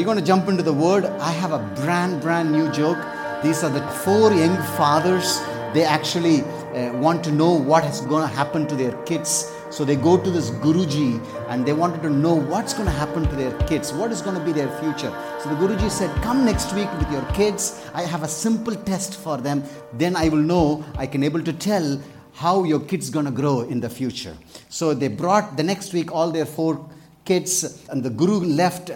we're going to jump into the word. I have a brand, brand new joke. These are the four young fathers. They actually uh, want to know what is going to happen to their kids. So they go to this Guruji and they wanted to know what's going to happen to their kids, what is going to be their future. So the Guruji said, Come next week with your kids. I have a simple test for them. Then I will know, I can able to tell how your kids going to grow in the future. So they brought the next week all their four kids, and the Guru left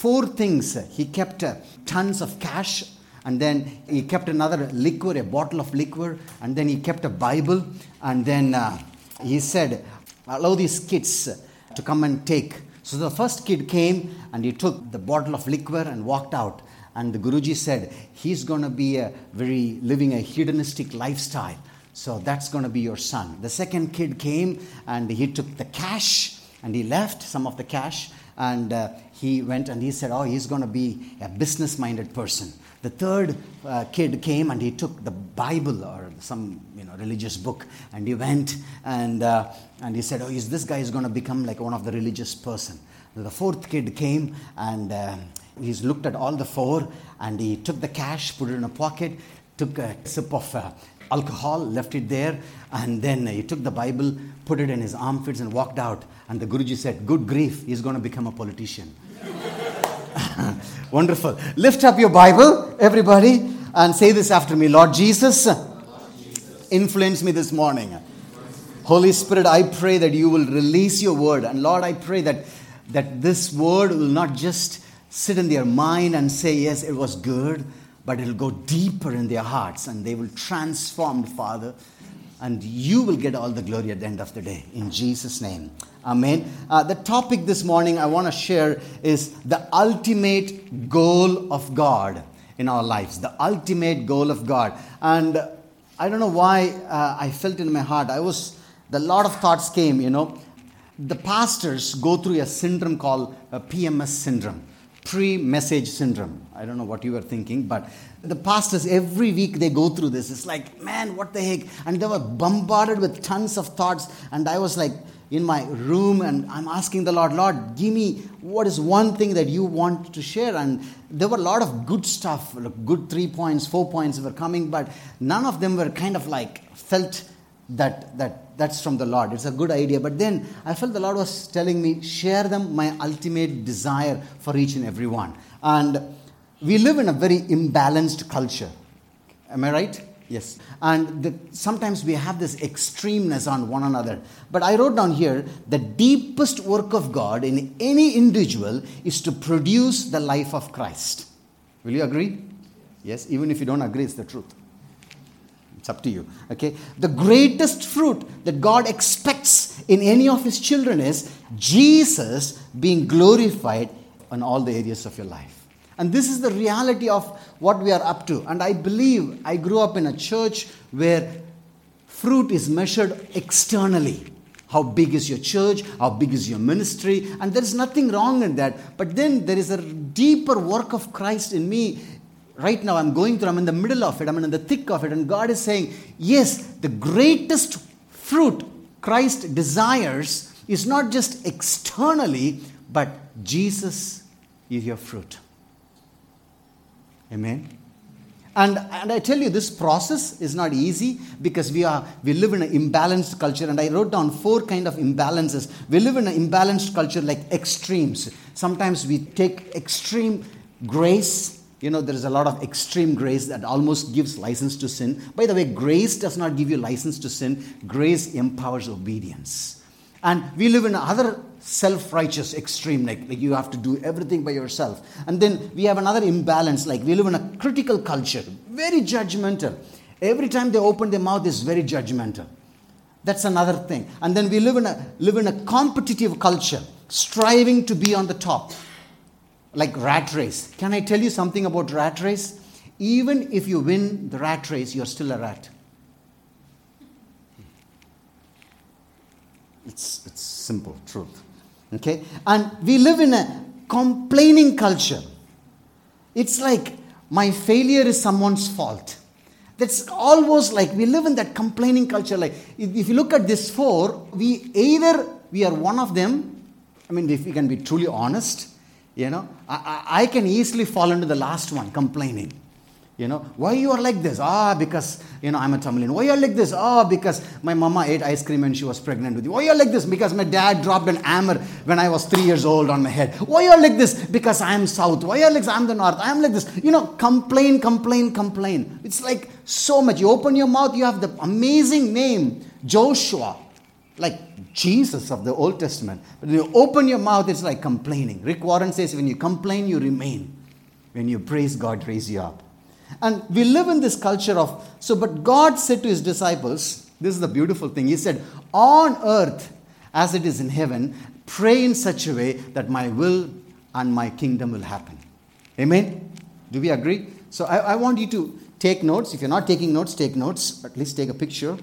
four things. He kept tons of cash and then he kept another liquor, a bottle of liquor, and then he kept a Bible, and then uh, he said, Allow these kids to come and take. So the first kid came and he took the bottle of liquor and walked out. And the Guruji said, He's going to be a very living a hedonistic lifestyle. So that's going to be your son. The second kid came and he took the cash and he left some of the cash and uh, he went and he said, Oh, he's going to be a business minded person. The third uh, kid came and he took the Bible or some you know religious book and he went and uh, and he said, "Oh, is this guy is going to become like one of the religious person?" The fourth kid came and uh, he's looked at all the four and he took the cash, put it in a pocket, took a sip of uh, alcohol, left it there, and then he took the Bible, put it in his armpits, and walked out. And the Guruji said, "Good grief, he's going to become a politician." Wonderful. Lift up your Bible, everybody, and say this after me Lord Jesus, influence me this morning. Holy Spirit, I pray that you will release your word. And Lord, I pray that, that this word will not just sit in their mind and say, Yes, it was good, but it'll go deeper in their hearts and they will transform, Father. And you will get all the glory at the end of the day. In Jesus' name. Amen. Uh, the topic this morning I want to share is the ultimate goal of God in our lives. The ultimate goal of God. And I don't know why uh, I felt in my heart. I was, the lot of thoughts came, you know. The pastors go through a syndrome called a PMS syndrome, pre message syndrome. I don't know what you were thinking, but the pastors every week they go through this. It's like, man, what the heck? And they were bombarded with tons of thoughts. And I was like, in my room and I'm asking the Lord, Lord, give me what is one thing that you want to share. And there were a lot of good stuff, good three points, four points were coming, but none of them were kind of like felt that that that's from the Lord. It's a good idea. But then I felt the Lord was telling me, share them my ultimate desire for each and every one. And we live in a very imbalanced culture. Am I right? Yes. And the, sometimes we have this extremeness on one another. But I wrote down here the deepest work of God in any individual is to produce the life of Christ. Will you agree? Yes. Even if you don't agree, it's the truth. It's up to you. Okay. The greatest fruit that God expects in any of His children is Jesus being glorified in all the areas of your life. And this is the reality of what we are up to. And I believe I grew up in a church where fruit is measured externally. How big is your church? How big is your ministry? And there is nothing wrong in that. But then there is a deeper work of Christ in me. Right now, I'm going through, I'm in the middle of it, I'm in the thick of it. And God is saying, yes, the greatest fruit Christ desires is not just externally, but Jesus is your fruit. Amen. And, and I tell you, this process is not easy because we, are, we live in an imbalanced culture. And I wrote down four kind of imbalances. We live in an imbalanced culture like extremes. Sometimes we take extreme grace. You know, there is a lot of extreme grace that almost gives license to sin. By the way, grace does not give you license to sin, grace empowers obedience. And we live in other self righteous extreme, like, like you have to do everything by yourself. And then we have another imbalance, like we live in a critical culture, very judgmental. Every time they open their mouth is very judgmental. That's another thing. And then we live in a live in a competitive culture, striving to be on the top. Like rat race. Can I tell you something about rat race? Even if you win the rat race, you're still a rat. It's, it's simple truth. Okay? And we live in a complaining culture. It's like my failure is someone's fault. That's almost like we live in that complaining culture. Like if you look at this four, we either we are one of them. I mean, if we can be truly honest, You know, I, I, can easily fall into the last one, complaining. You know, why you are like this? Ah, because, you know, I'm a Tamilian. Why you are like this? Ah, because my mama ate ice cream and she was pregnant with you. Why you are like this? Because my dad dropped an hammer when I was three years old on my head. Why you are like this? Because I am south. Why you are like this? I'm the north. I am like this. You know, complain, complain, complain. It's like so much. You open your mouth, you have the amazing name, Joshua, like Jesus of the Old Testament. But when you open your mouth, it's like complaining. Rick Warren says, when you complain, you remain. When you praise God, raise you up. And we live in this culture of, so, but God said to his disciples, this is the beautiful thing. He said, On earth as it is in heaven, pray in such a way that my will and my kingdom will happen. Amen? Do we agree? So I, I want you to take notes. If you're not taking notes, take notes. At least take a picture.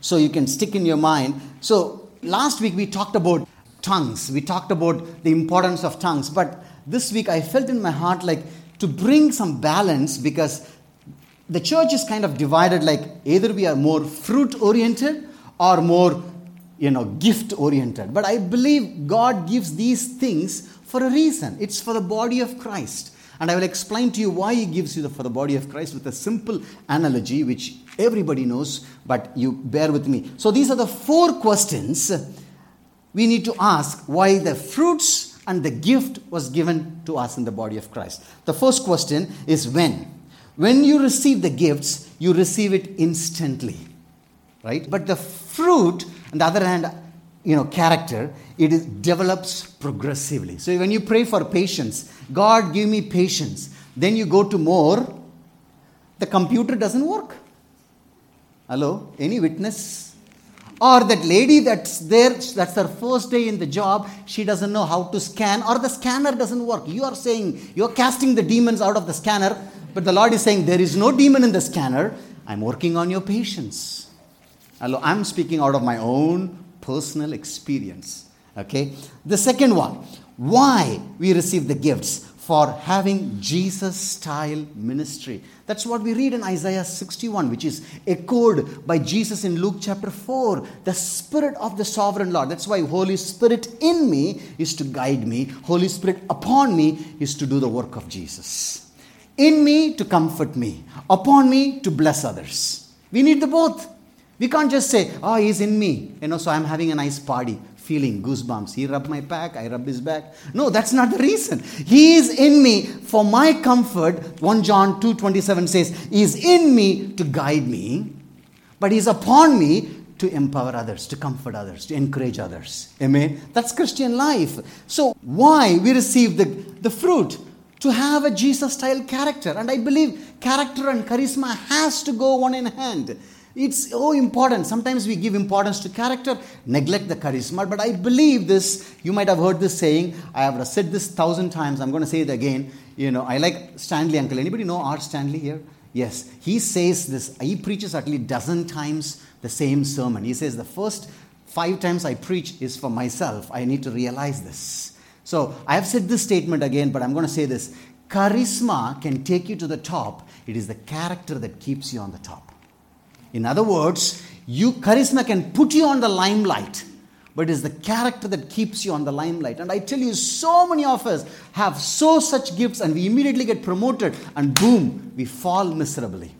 So you can stick in your mind. So last week we talked about tongues. We talked about the importance of tongues. But this week I felt in my heart like to bring some balance because the church is kind of divided like either we are more fruit oriented or more you know gift oriented but i believe god gives these things for a reason it's for the body of christ and i will explain to you why he gives you the, for the body of christ with a simple analogy which everybody knows but you bear with me so these are the four questions we need to ask why the fruits and the gift was given to us in the body of Christ. The first question is when. When you receive the gifts, you receive it instantly. Right? But the fruit, on the other hand, you know, character, it is, develops progressively. So when you pray for patience, God give me patience, then you go to more, the computer doesn't work. Hello? Any witness? Or that lady that's there, that's her first day in the job, she doesn't know how to scan, or the scanner doesn't work. You are saying, you're casting the demons out of the scanner, but the Lord is saying, there is no demon in the scanner. I'm working on your patience. Hello? I'm speaking out of my own personal experience. Okay? The second one, why we receive the gifts for having Jesus style ministry. That's what we read in Isaiah 61, which is echoed by Jesus in Luke chapter 4. The Spirit of the Sovereign Lord. That's why Holy Spirit in me is to guide me, Holy Spirit upon me is to do the work of Jesus. In me to comfort me, upon me to bless others. We need the both. We can't just say, oh, he's in me, you know, so I'm having a nice party feeling goosebumps. He rubbed my back, I rub his back. No, that's not the reason. He is in me for my comfort. 1 John 2:27 says, He is in me to guide me, but He's upon me to empower others, to comfort others, to encourage others. Amen. That's Christian life. So why we receive the, the fruit? To have a Jesus style character. And I believe character and charisma has to go one in hand. It's so important. Sometimes we give importance to character, neglect the charisma. But I believe this. You might have heard this saying. I have said this thousand times. I'm going to say it again. You know, I like Stanley Uncle. Anybody know Art Stanley here? Yes. He says this. He preaches at least dozen times the same sermon. He says the first five times I preach is for myself. I need to realize this. So I have said this statement again, but I'm going to say this. Charisma can take you to the top. It is the character that keeps you on the top. In other words, you charisma can put you on the limelight, but it is the character that keeps you on the limelight. And I tell you, so many of us have so such gifts, and we immediately get promoted, and boom, we fall miserably.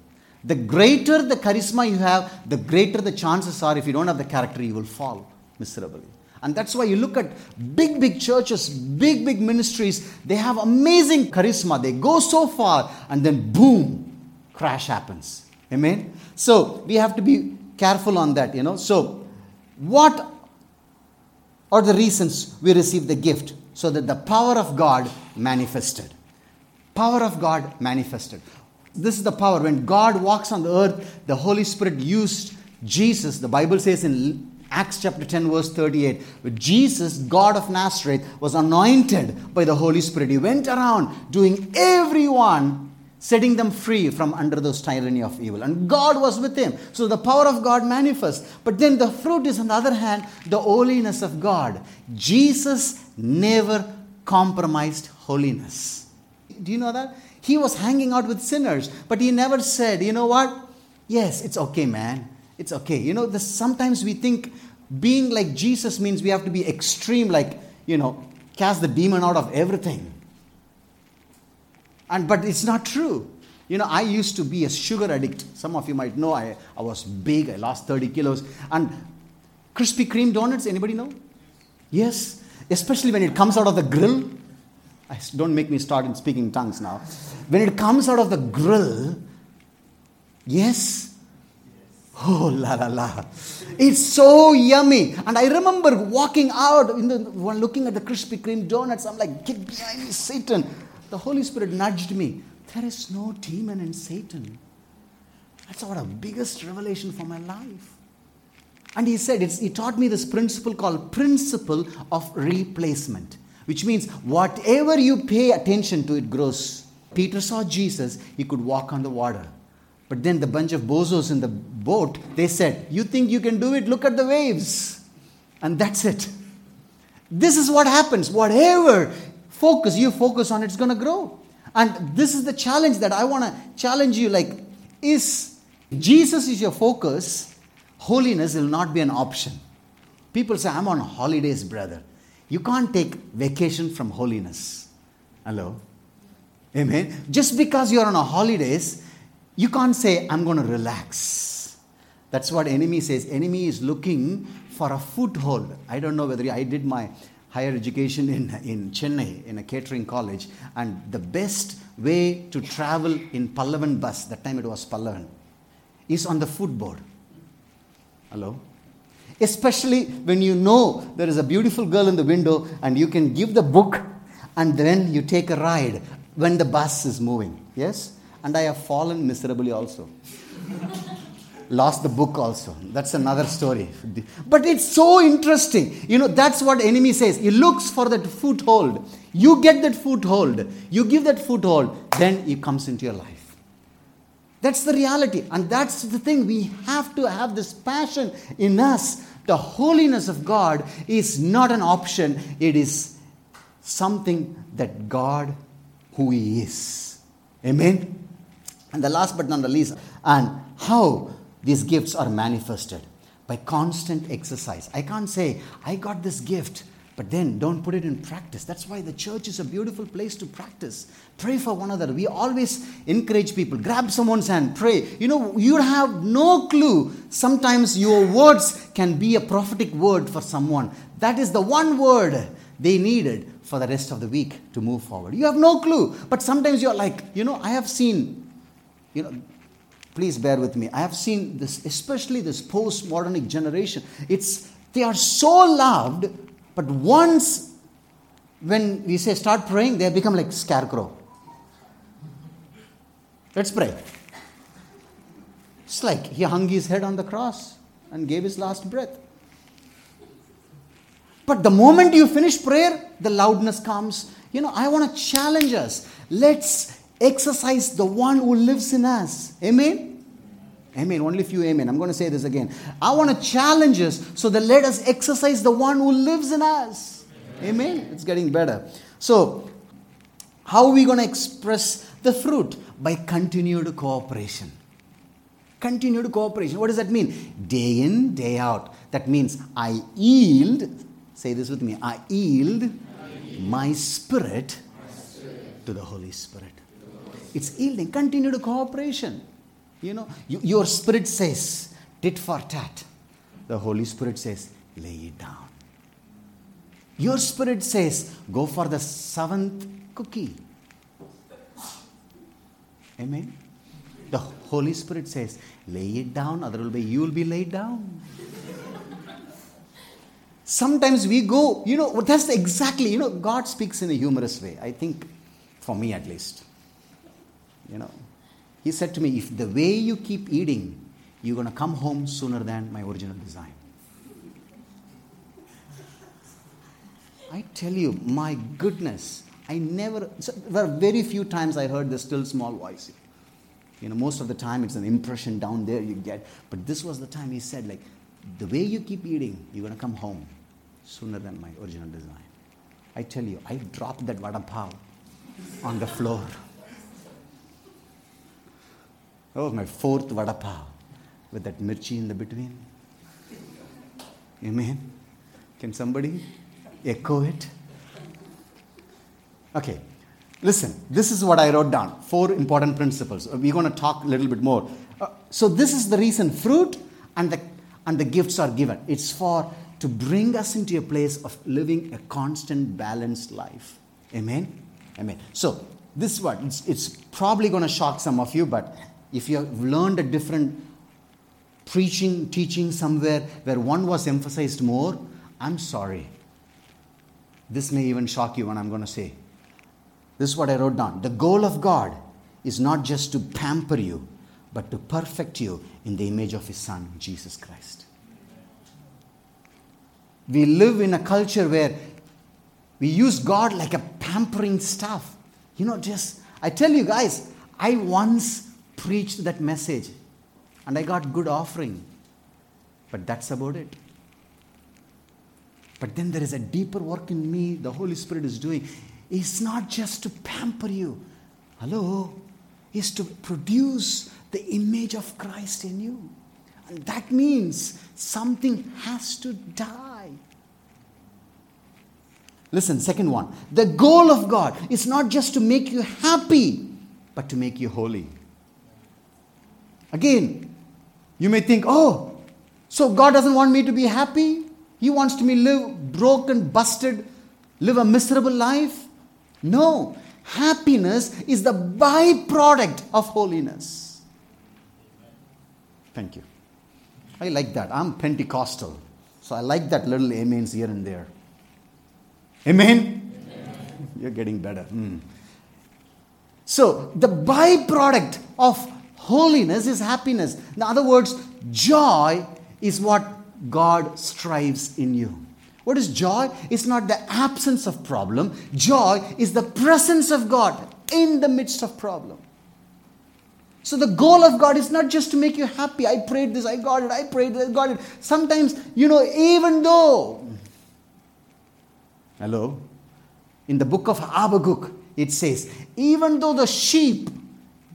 The greater the charisma you have, the greater the chances are if you don't have the character, you will fall miserably. And that's why you look at big, big churches, big, big ministries, they have amazing charisma. They go so far, and then boom, crash happens. Amen? So we have to be careful on that, you know. So, what are the reasons we receive the gift? So that the power of God manifested. Power of God manifested. This is the power. When God walks on the earth, the Holy Spirit used Jesus. The Bible says in Acts chapter 10, verse 38, Jesus, God of Nazareth, was anointed by the Holy Spirit. He went around doing everyone setting them free from under those tyranny of evil. And God was with him. So the power of God manifests. But then the fruit is, on the other hand, the holiness of God. Jesus never compromised holiness. Do you know that? He was hanging out with sinners, but he never said, you know what? Yes, it's okay, man. It's okay. You know, sometimes we think being like Jesus means we have to be extreme, like, you know, cast the demon out of everything. And but it's not true. You know, I used to be a sugar addict. Some of you might know I, I was big, I lost 30 kilos. And Krispy Kreme donuts, anybody know? Yes. Especially when it comes out of the grill. I, don't make me start in speaking tongues now. When it comes out of the grill, yes. Oh la la la. It's so yummy. And I remember walking out in the looking at the Krispy Kreme donuts. I'm like, get behind me, Satan. The Holy Spirit nudged me. There is no demon in Satan. That's what a biggest revelation for my life. And he said, he taught me this principle called principle of replacement, which means whatever you pay attention to, it grows. Peter saw Jesus, he could walk on the water. But then the bunch of bozos in the boat, they said, You think you can do it? Look at the waves. And that's it. This is what happens. Whatever focus you focus on, it's going to grow. And this is the challenge that I want to challenge you like, is Jesus is your focus, holiness will not be an option. People say, I'm on holidays, brother. You can't take vacation from holiness. Hello? Amen. Just because you're on a holidays, you can't say, I'm going to relax. That's what enemy says. Enemy is looking for a foothold. I don't know whether I did my higher education in, in Chennai in a catering college. And the best way to travel in Pallavan bus, that time it was Pallavan, is on the footboard. Hello? Especially when you know there is a beautiful girl in the window and you can give the book and then you take a ride when the bus is moving. Yes? And I have fallen miserably also lost the book also. That's another story. But it's so interesting. You know that's what enemy says. He looks for that foothold. You get that foothold. You give that foothold then he comes into your life. That's the reality. And that's the thing. We have to have this passion in us. The holiness of god is not an option. It is something that god who he is. Amen? And the last but not the least and how these gifts are manifested by constant exercise. I can't say, I got this gift, but then don't put it in practice. That's why the church is a beautiful place to practice. Pray for one another. We always encourage people. Grab someone's hand, pray. You know, you have no clue. Sometimes your words can be a prophetic word for someone. That is the one word they needed for the rest of the week to move forward. You have no clue. But sometimes you're like, you know, I have seen, you know, please bear with me. I have seen this, especially this post-modernic generation. It's they are so loved, but once when we say start praying, they become like scarecrow. Let's pray. It's like he hung his head on the cross and gave his last breath. But the moment you finish prayer, the loudness comes. You know, I want to challenge us. Let's exercise the one who lives in us. Amen? Amen. Only a few amen. I'm going to say this again. I want to challenge us so that let us exercise the one who lives in us. Amen. amen. It's getting better. So, how are we going to express the fruit? By continued cooperation. Continued cooperation. What does that mean? Day in, day out. That means I yield, say this with me, I yield, I yield. My, spirit my spirit to the Holy Spirit. It's yielding, continued cooperation. You know, you, your spirit says, tit for tat. The Holy Spirit says, lay it down. Your spirit says, go for the seventh cookie. Amen. The Holy Spirit says, lay it down, other will be you will be laid down. Sometimes we go, you know, that's exactly, you know, God speaks in a humorous way, I think, for me at least. You know, he said to me, If the way you keep eating, you're going to come home sooner than my original design. I tell you, my goodness, I never, so there are very few times I heard the still small voice. You know, most of the time it's an impression down there you get. But this was the time he said, like, the way you keep eating, you're going to come home sooner than my original design. I tell you, I dropped that vada pav on the floor. Was my fourth vada pav with that mirchi in the between. Amen. Can somebody echo it? Okay, listen, this is what I wrote down. Four important principles. We're going to talk a little bit more. Uh, so, this is the reason fruit and the, and the gifts are given. It's for to bring us into a place of living a constant, balanced life. Amen? Amen. So, this one, it's, it's probably going to shock some of you, but if you have learned a different preaching, teaching somewhere where one was emphasized more, I'm sorry. This may even shock you when I'm going to say. This is what I wrote down. The goal of God is not just to pamper you, but to perfect you in the image of His Son, Jesus Christ. We live in a culture where we use God like a pampering stuff. You know, just, I tell you guys, I once preached that message and I got good offering. But that's about it. But then there is a deeper work in me the Holy Spirit is doing. It's not just to pamper you. Hello? It's to produce the image of Christ in you. And that means something has to die. Listen, second one. The goal of God is not just to make you happy, but to make you holy. Again, you may think, oh, so God doesn't want me to be happy? He wants me to live broken, busted, live a miserable life? No. Happiness is the byproduct of holiness. Thank you. I like that. I'm Pentecostal. So I like that little amens here and there. Amen? Amen. You're getting better. Mm. So the byproduct of holiness is happiness. In other words, joy is what God strives in you. What is joy? It's not the absence of problem. Joy is the presence of God in the midst of problem. So the goal of God is not just to make you happy. I prayed this, I got it, I prayed this, I got it. Sometimes, you know, even though, hello, in the book of Habakkuk, it says, even though the sheep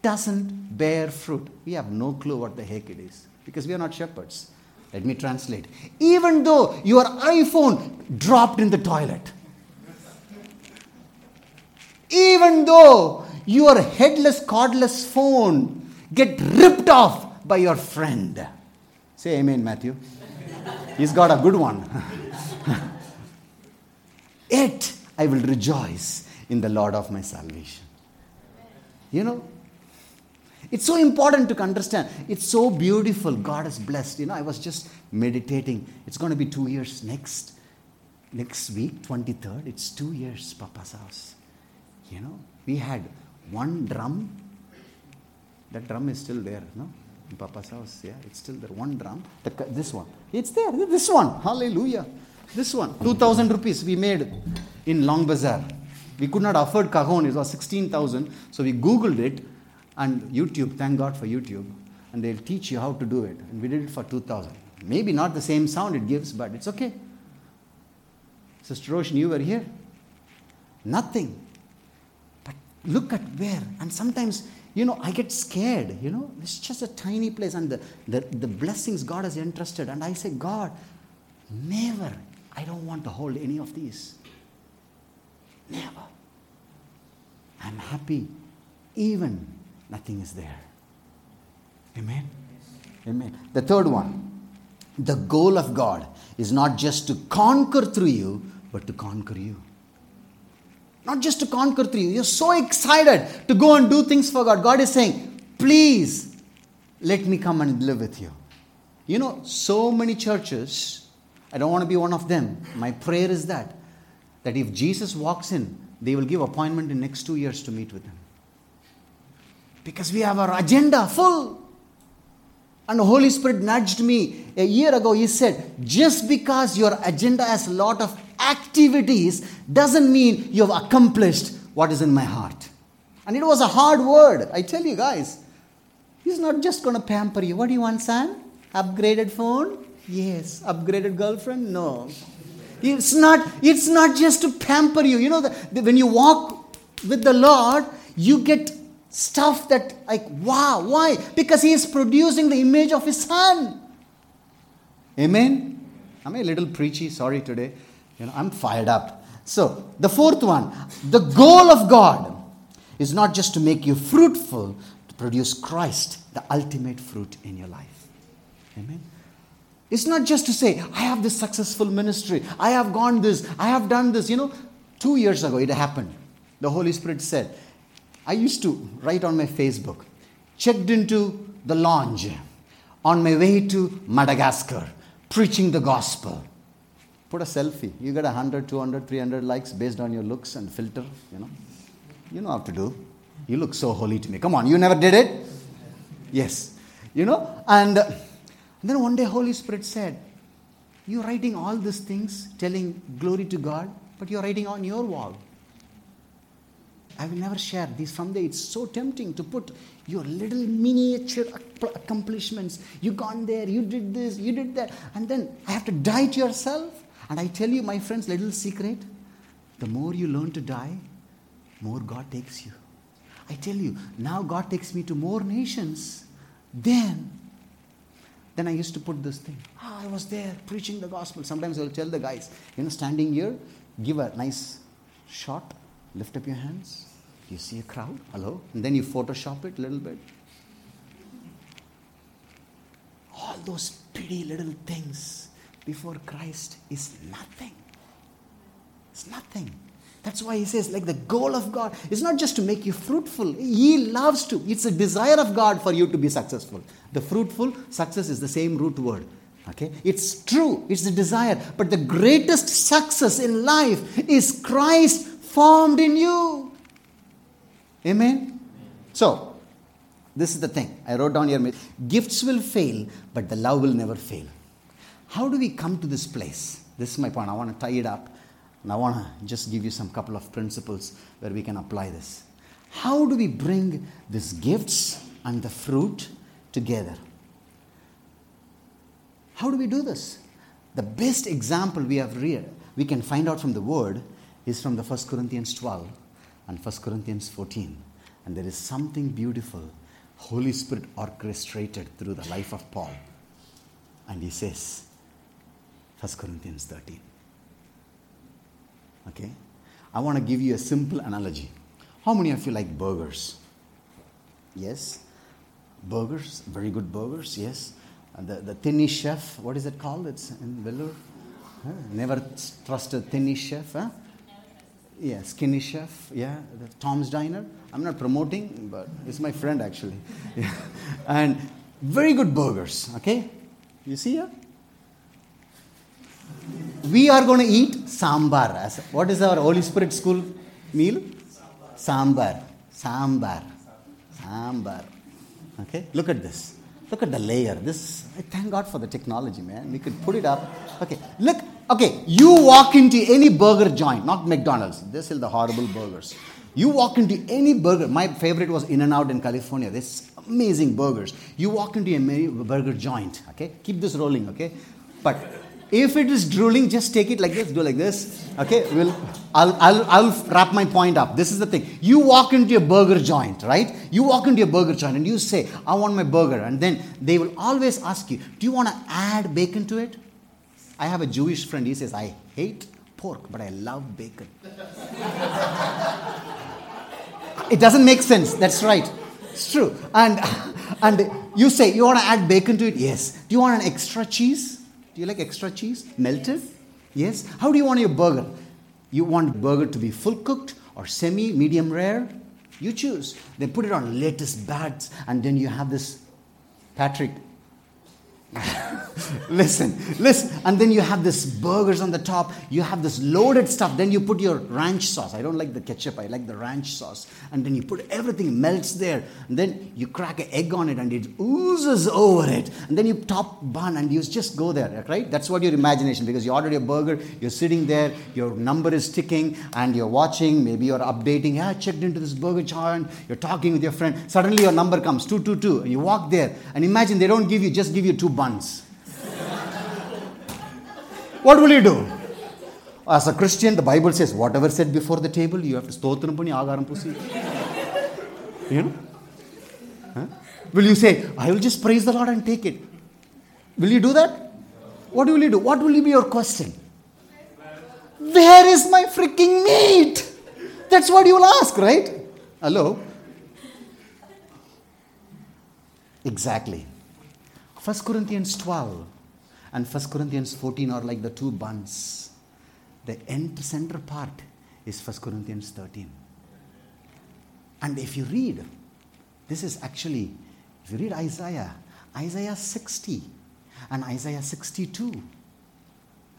doesn't bear fruit, we have no clue what the heck it is because we are not shepherds. Let me translate. Even though your iPhone dropped in the toilet, even though your headless, cordless phone get ripped off by your friend. Say amen, Matthew. He's got a good one. Yet I will rejoice in the Lord of my salvation. You know, it's so important to understand. It's so beautiful. God has blessed. You know, I was just meditating. It's going to be two years next next week, 23rd. It's two years, Papa's house. You know, we had one drum. That drum is still there, no? In Papa's house, yeah, it's still there. One drum. The, this one. It's there. This one. Hallelujah. This one. 2,000 rupees we made in Long Bazaar. We could not afford cajon. It was 16,000. So we Googled it and YouTube, thank God for YouTube, and they'll teach you how to do it. And we did it for 2000. Maybe not the same sound it gives, but it's okay. Sister Roshan, you were here. Nothing. But look at where. And sometimes, you know, I get scared. You know, it's just a tiny place and the, the, the blessings God has entrusted. And I say, God, never. I don't want to hold any of these. Never. I'm happy even nothing is there. Amen? Amen. The third one the goal of God is not just to conquer through you, but to conquer you. Not just to conquer through you. You're so excited to go and do things for God. God is saying, please let me come and live with you. You know, so many churches, I don't want to be one of them. My prayer is that, that if Jesus walks in, they will give appointment in next two years to meet with him. Because we have our agenda full. And the Holy Spirit nudged me a year ago. He said, just because your agenda has a lot of activities doesn't mean you've accomplished what is in my heart. And it was a hard word. I tell you guys, He's not just going to pamper you. What do you want, son? Upgraded phone? Yes. Upgraded girlfriend? No. It's not, it's not just to pamper you. You know, the, the, when you walk with the Lord, you get stuff that like wow why because he is producing the image of his son amen i'm a little preachy sorry today you know i'm fired up So, the fourth one the goal of God is not just to make you fruitful, to produce Christ, the ultimate fruit in your life. Amen. It's not just to say, I have this successful ministry, I have gone this, I have done this. You know, two years ago it happened. The Holy Spirit said, I used to write on my Facebook, checked into the lounge on my way to Madagascar, preaching the gospel. Put a selfie. You get 100, 200, 300 likes based on your looks and filter, you know. You know how to do. You look so holy to me. Come on, you never did it? Yes. You know, and uh, then one day Holy Spirit said, You're writing all these things, telling glory to God, but you're writing on your wall. I will never share these from there. It's so tempting to put your little miniature accomplishments. You gone there, you did this, you did that, and then I have to die to yourself. And I tell you, my friends, little secret: the more you learn to die, more God takes you. I tell you, now God takes me to more nations. Then, then I used to put this thing. Oh, I was there preaching the gospel. Sometimes I'll tell the guys, you know, standing here, give a nice shot Lift up your hands. You see a crowd? Hello? And then you Photoshop it a little bit. All those pretty little things before Christ is nothing. It's nothing. That's why he says, like the goal of God is not just to make you fruitful. He loves to. It's a desire of God for you to be successful. The fruitful, success is the same root word. Okay? It's true. It's the desire. But the greatest success in life is Christ formed in you. Amen? So, this is the thing. I wrote down here gifts will fail, but the love will never fail. How do we come to this place? This is my point. I want to tie it up. And I want to just give you some couple of principles where we can apply this. How do we bring these gifts and the fruit together? How do we do this? The best example we have read, we can find out from the word is from the 1 Corinthians 12 and 1 Corinthians 14. And there is something beautiful, Holy Spirit orchestrated through the life of Paul. And he says, 1 Corinthians 13. Okay? I want to give you a simple analogy. How many of you like burgers? Yes? Burgers, very good burgers, yes. And the, the thinny chef, what is it called? It's in Vellore. Huh? Never trust a thinny chef, huh? Yeah, Skinny Chef. Yeah, Tom's Diner. I'm not promoting, but it's my friend actually. Yeah. And very good burgers. Okay, you see here. We are going to eat sambar. What is our Holy Spirit school meal? Sambar. Sambar. Sambar. Sambar. Okay, look at this. Look at the layer. This. Thank God for the technology, man. We could put it up. Okay, look Okay, you walk into any burger joint, not McDonald's. They sell the horrible burgers. You walk into any burger. My favorite was In and Out in California. This amazing burgers. You walk into a burger joint. Okay, keep this rolling. Okay, but if it is drooling, just take it like this. Do like this. Okay, we'll. I'll, I'll, I'll wrap my point up. This is the thing. You walk into a burger joint, right? You walk into a burger joint and you say, "I want my burger," and then they will always ask you, "Do you want to add bacon to it?" I have a Jewish friend, he says, I hate pork, but I love bacon. it doesn't make sense. That's right. It's true. And, and you say, you want to add bacon to it? Yes. Do you want an extra cheese? Do you like extra cheese? Melted? Yes. How do you want your burger? You want burger to be full cooked or semi, medium rare? You choose. They put it on latest bats, and then you have this Patrick listen, listen. And then you have this burgers on the top. You have this loaded stuff. Then you put your ranch sauce. I don't like the ketchup. I like the ranch sauce. And then you put everything melts there. And then you crack an egg on it and it oozes over it. And then you top bun and you just go there, right? That's what your imagination because you ordered your burger. You're sitting there. Your number is ticking and you're watching. Maybe you're updating. Yeah, I checked into this burger joint. You're talking with your friend. Suddenly your number comes 222. And you walk there. And imagine they don't give you, just give you two buns what will you do? As a Christian, the Bible says, whatever said before the table, you have to stotram pani agaram pusi. You know? Huh? Will you say, I will just praise the Lord and take it? Will you do that? What will you do? What will be your question? Where is my freaking meat? That's what you'll ask, right? Hello? Exactly. 1 Corinthians 12 and 1 Corinthians 14 are like the two buns. The end center part is 1 Corinthians 13. And if you read, this is actually, if you read Isaiah, Isaiah 60 and Isaiah 62,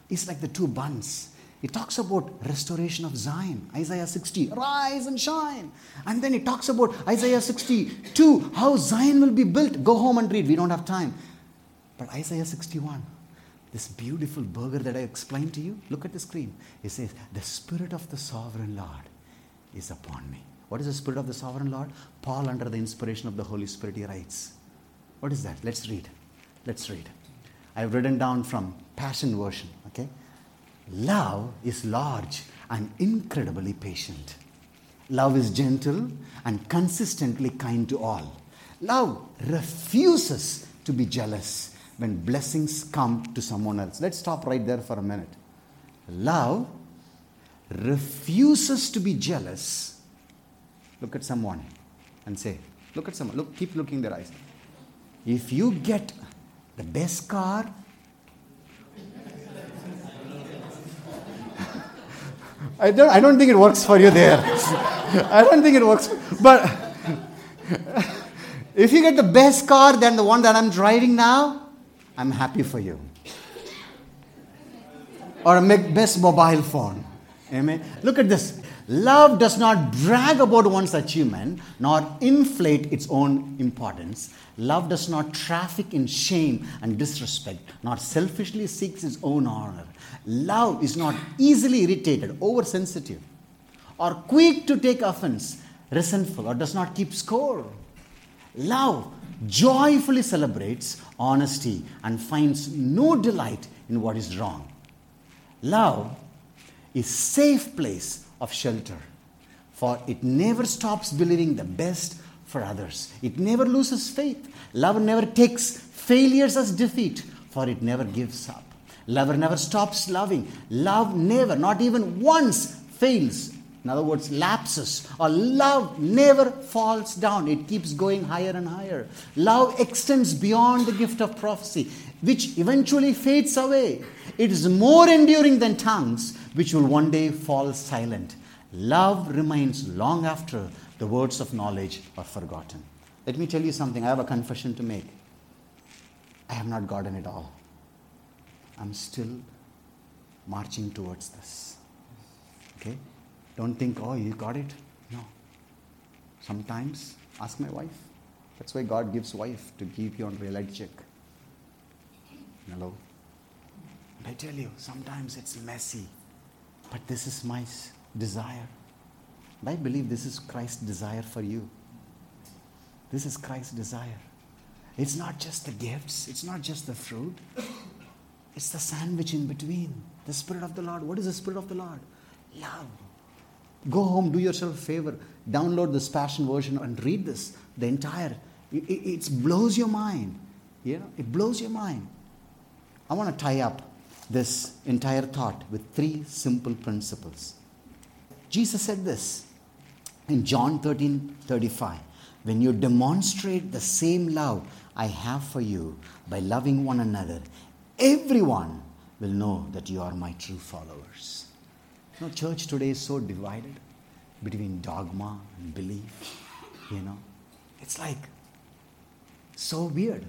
it's like the two buns. It talks about restoration of Zion. Isaiah 60, rise and shine. And then it talks about Isaiah 62, how Zion will be built. Go home and read. We don't have time. But Isaiah 61, this beautiful burger that I explained to you, look at the screen. It says, The Spirit of the Sovereign Lord is upon me. What is the Spirit of the Sovereign Lord? Paul, under the inspiration of the Holy Spirit, he writes. What is that? Let's read. Let's read. I've written down from Passion Version, okay? Love is large and incredibly patient. Love is gentle and consistently kind to all. Love refuses to be jealous when blessings come to someone else. Let's stop right there for a minute. Love refuses to be jealous. Look at someone and say, Look at someone. Look, keep looking their eyes. If you get the best car, I don't, I don't think it works for you there. I don't think it works. But if you get the best car than the one that I'm driving now, I'm happy for you. Or a best mobile phone. Amen. Look at this. Love does not brag about one's achievement nor inflate its own importance. Love does not traffic in shame and disrespect, nor selfishly seeks its own honor. Love is not easily irritated, oversensitive, or quick to take offense, resentful, or does not keep score. Love joyfully celebrates honesty and finds no delight in what is wrong. Love is safe place of shelter, for it never stops believing the best for others. It never loses faith. Love never takes failures as defeat, for it never gives up. Lover never stops loving. Love never, not even once, fails. In other words, lapses. Or love never falls down. It keeps going higher and higher. Love extends beyond the gift of prophecy, which eventually fades away. It is more enduring than tongues, which will one day fall silent. Love remains long after the words of knowledge are forgotten. Let me tell you something. I have a confession to make. I have not gotten it all. I'm still marching towards this. Okay? Don't think, oh, you got it. No. Sometimes, ask my wife. That's why God gives wife to keep you on reality check. Hello? And I tell you, sometimes it's messy, but this is my desire. And I believe this is Christ's desire for you. This is Christ's desire. It's not just the gifts, it's not just the fruit, it's the sandwich in between. The Spirit of the Lord. What is the Spirit of the Lord? Love. Go home, do yourself a favor, download this Passion version and read this. The entire, it, it blows your mind. You know, it blows your mind. I want to tie up this entire thought with three simple principles. Jesus said this in John 13 35. When you demonstrate the same love I have for you by loving one another, everyone will know that you are my true followers. You know, church today is so divided between dogma and belief. You know, it's like so weird.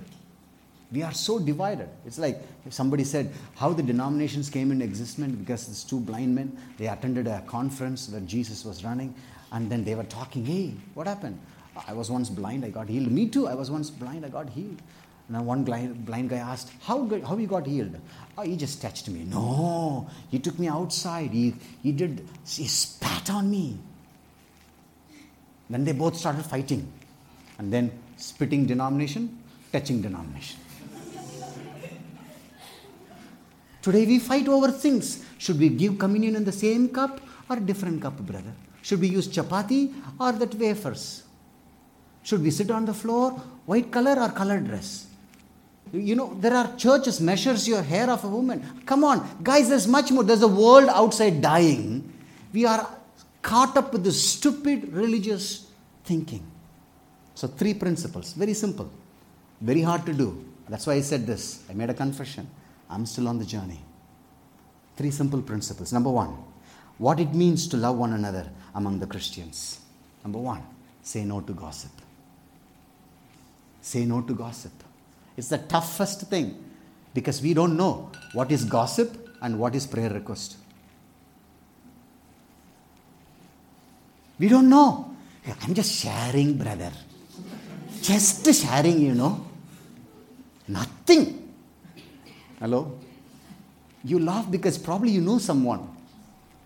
We are so divided. It's like if somebody said how the denominations came into existence because these two blind men, they attended a conference where Jesus was running, and then they were talking, hey, what happened? I was once blind, I got healed. Me too, I was once blind, I got healed. Now one blind, blind guy asked, how, how he got healed? Oh, he just touched me. No, he took me outside. He, he did, he spat on me. Then they both started fighting. And then spitting denomination, touching denomination. Today we fight over things. Should we give communion in the same cup or different cup, brother? Should we use chapati or that wafers? Should we sit on the floor, white color or colored dress? You know, there are churches measures your hair of a woman. Come on, guys, there's much more. There's a world outside dying. We are caught up with this stupid religious thinking. So, three principles, very simple, very hard to do. That's why I said this. I made a confession. I'm still on the journey. Three simple principles. Number one, what it means to love one another among the Christians. Number one, say no to gossip. Say no to gossip. It's the toughest thing because we don't know what is gossip and what is prayer request. We don't know. I'm just sharing, brother. Just sharing, you know. Nothing. Hello? You laugh because probably you know someone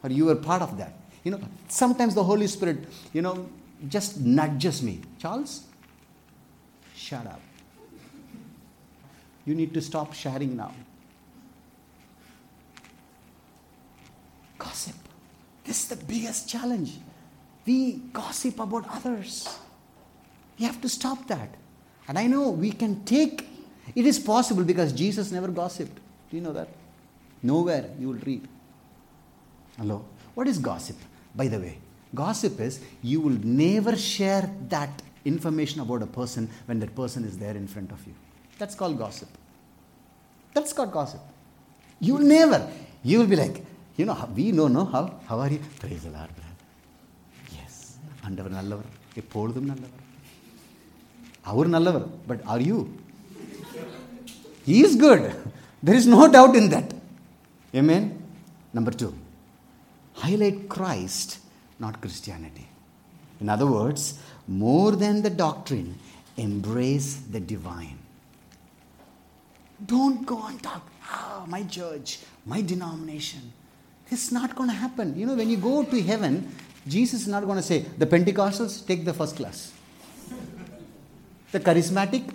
or you were part of that. You know, sometimes the Holy Spirit, you know, just nudges me. Charles, shut up. You need to stop sharing now. Gossip. This is the biggest challenge. We gossip about others. We have to stop that. And I know we can take, it is possible because Jesus never gossiped. Do you know that? Nowhere you will read. Hello? What is gossip? By the way, gossip is you will never share that information about a person when that person is there in front of you. That's called gossip. That's called gossip. You will never. You will be like, you know, we know, no? How? How are you? Praise the Lord, brother. Yes. ஆண்டவர் நல்லவர் எப்பொழுதும் நல்லவர் அவர் நல்லவர் but are you he is good there is no doubt in that amen number 2 highlight christ not christianity in other words more than the doctrine embrace the divine don't go and talk, ah, my church, my denomination. It's not going to happen. You know, when you go to heaven, Jesus is not going to say, the Pentecostals, take the first class. The charismatic,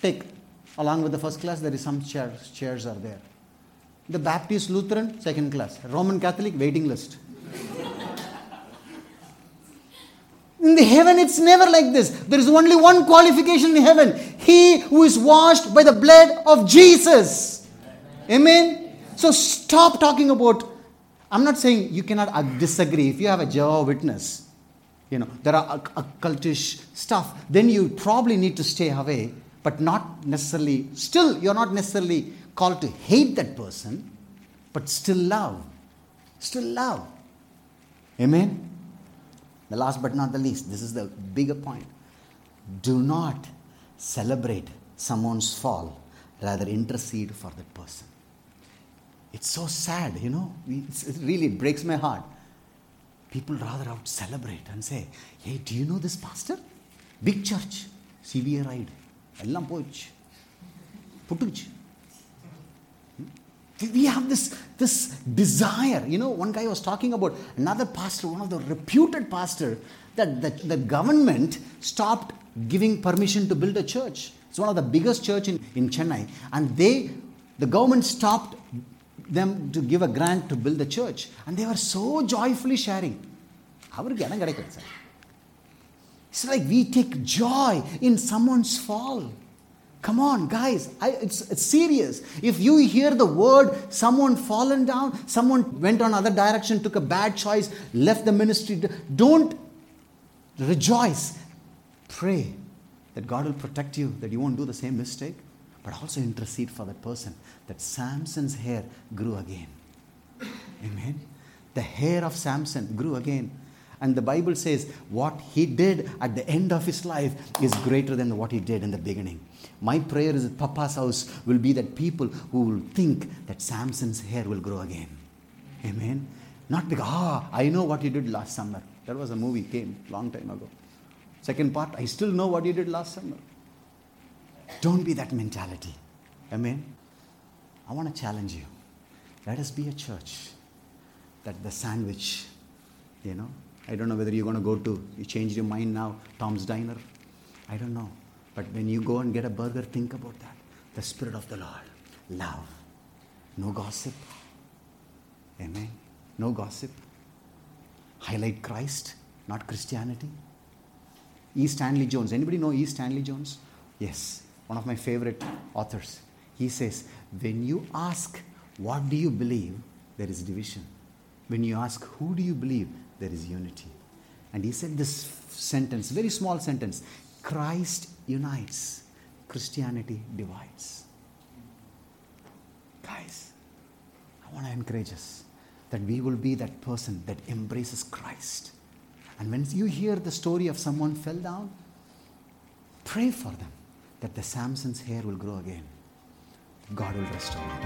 take. Along with the first class, there is some chairs, chairs are there. The Baptist Lutheran, second class. Roman Catholic, waiting list. In the heaven, it's never like this. There is only one qualification in heaven He who is washed by the blood of Jesus. Amen. So stop talking about. I'm not saying you cannot disagree. If you have a Jehovah Witness, you know, there are occultish stuff, then you probably need to stay away, but not necessarily, still, you're not necessarily called to hate that person, but still love. Still love. Amen. The last but not the least, this is the bigger point. Do not celebrate someone's fall, rather intercede for that person. It's so sad, you know. it really breaks my heart. People rather out celebrate and say, Hey, do you know this pastor? Big church, CVA ride. எல்லாம் போச்சு புட்டுக்குச்சு we have this, this desire. You know, one guy was talking about another pastor, one of the reputed pastor, that the, the government stopped giving permission to build a church. It's one of the biggest church in, in Chennai. And they, the government stopped them to give a grant to build the church. And they were so joyfully sharing. அவருக்கு இடம் கிடைக்குது sir It's like we take joy in someone's fall. Come on, guys. I, it's, it's serious. If you hear the word, someone fallen down, someone went on other direction, took a bad choice, left the ministry, don't rejoice. Pray that God will protect you, that you won't do the same mistake, but also intercede for that person, that Samson's hair grew again. Amen. The hair of Samson grew again. And the Bible says what he did at the end of his life is greater than what he did in the beginning. My prayer is that Papa's house will be that people who will think that Samson's hair will grow again. Amen. Not because, ah, I know what he did last summer. That was a movie, came long time ago. Second part, I still know what you did last summer. Don't be that mentality. Amen. I want to challenge you. Let us be a church that the sandwich, you know, I don't know whether you're going to go to, you changed your mind now, Tom's Diner. I don't know. But when you go and get a burger, think about that. The Spirit of the Lord. Love. No gossip. Amen. No gossip. Highlight Christ, not Christianity. E. Stanley Jones. Anybody know E. Stanley Jones? Yes. one of my favorite authors. He says, When you ask, What do you believe? there is division. When you ask, Who do you believe? there is unity. And he said this sentence, very small sentence Christ unites, Christianity divides. Guys, I want to encourage us that we will be that person that embraces Christ. And when you hear the story of someone fell down, pray for them that the Samson's hair will grow again. God will restore them.